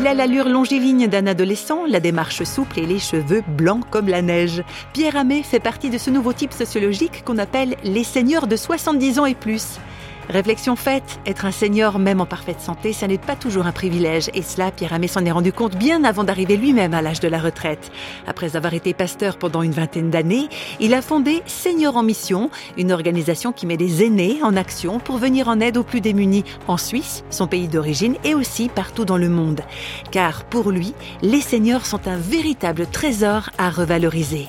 Il a l'allure longiligne d'un adolescent, la démarche souple et les cheveux blancs comme la neige. Pierre Amé fait partie de ce nouveau type sociologique qu'on appelle les seniors de 70 ans et plus. Réflexion faite, être un senior même en parfaite santé, ça n'est pas toujours un privilège. Et cela, Pierre Amé s'en est rendu compte bien avant d'arriver lui-même à l'âge de la retraite. Après avoir été pasteur pendant une vingtaine d'années, il a fondé Senior en Mission, une organisation qui met des aînés en action pour venir en aide aux plus démunis en Suisse, son pays d'origine, et aussi partout dans le monde. Car pour lui, les seniors sont un véritable trésor à revaloriser.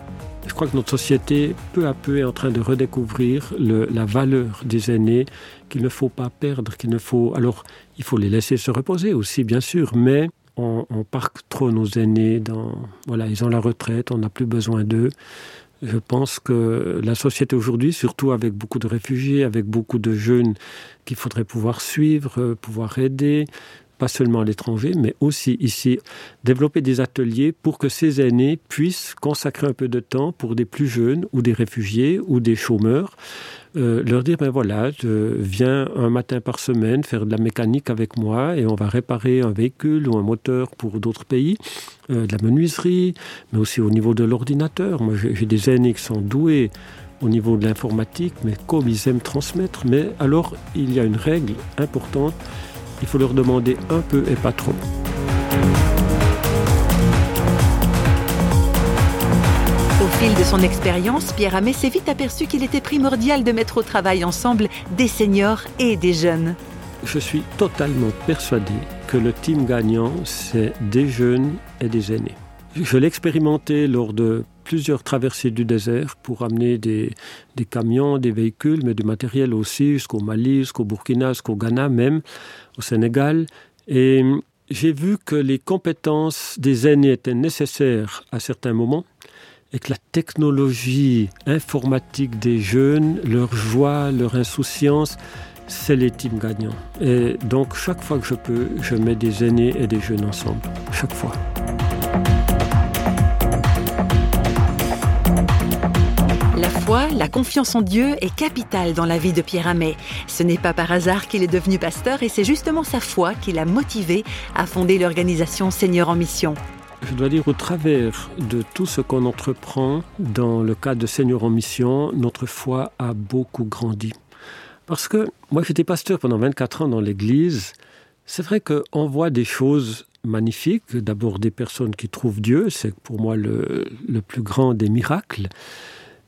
Je crois que notre société, peu à peu, est en train de redécouvrir la valeur des aînés qu'il ne faut pas perdre, qu'il ne faut. Alors, il faut les laisser se reposer aussi, bien sûr, mais on, parque trop nos aînés. Voilà, ils ont la retraite, on n'a plus besoin d'eux. Je pense que la société aujourd'hui, surtout avec beaucoup de réfugiés, avec beaucoup de jeunes qu'il faudrait pouvoir suivre, pouvoir aider, pas seulement à l'étranger, mais aussi ici, développer des ateliers pour que ces aînés puissent consacrer un peu de temps pour des plus jeunes ou des réfugiés ou des chômeurs. Euh, leur dire, ben voilà, je viens un matin par semaine faire de la mécanique avec moi et on va réparer un véhicule ou un moteur pour d'autres pays, euh, de la menuiserie, mais aussi au niveau de l'ordinateur. Moi, j'ai des aînés qui sont doués au niveau de l'informatique, mais comme ils aiment transmettre. Mais alors, il y a une règle importante, il faut leur demander un peu et pas trop. Au fil de son expérience, Pierre Amé s'est vite aperçu qu'il était primordial de mettre au travail ensemble des seniors et des jeunes. Je suis totalement persuadé que le team gagnant, c'est des jeunes et des aînés. Je l'ai expérimenté lors de plusieurs traversées du désert pour amener des, camions, des véhicules, mais du matériel aussi, jusqu'au Mali, jusqu'au Burkina, jusqu'au Ghana même, au Sénégal. Et j'ai vu que les compétences des aînés étaient nécessaires à certains moments et que la technologie informatique des jeunes, leur joie, leur insouciance, c'est les teams gagnants. Et donc chaque fois que je peux, je mets des aînés et des jeunes ensemble. Chaque fois. La confiance en Dieu est capitale dans la vie de Pierre Amet. Ce n'est pas par hasard qu'il est devenu pasteur et c'est justement sa foi qui l'a motivé à fonder l'organisation Seigneur en Mission. Je dois dire, au travers de tout ce qu'on entreprend dans le cadre de Seigneur en Mission, notre foi a beaucoup grandi. Parce que moi, j'étais pasteur pendant 24 ans dans l'Église. C'est vrai qu'on voit des choses magnifiques. D'abord, des personnes qui trouvent Dieu, c'est pour moi le plus grand des miracles.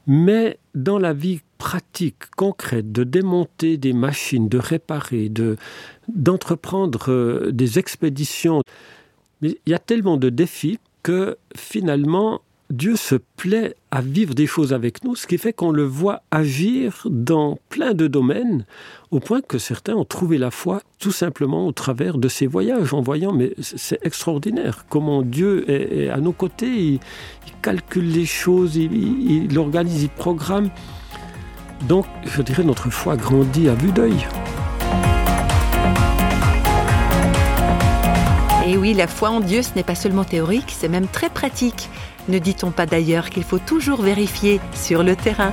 Mais dans la vie pratique, concrète, de démonter des machines, de réparer, de, d'entreprendre euh, des expéditions, il y a tellement de défis que finalement, Dieu se plaît à vivre des choses avec nous, ce qui fait qu'on le voit agir dans plein de domaines, au point que certains ont trouvé la foi tout simplement au travers de ces voyages, en voyant, mais c'est extraordinaire, comment Dieu est, à nos côtés, il, calcule les choses, il, organise, il programme. Donc, je dirais, notre foi grandit à vue d'œil. Et oui, la foi en Dieu, ce n'est pas seulement théorique, c'est même très pratique. Ne dit-on pas d'ailleurs qu'il faut toujours vérifier sur le terrain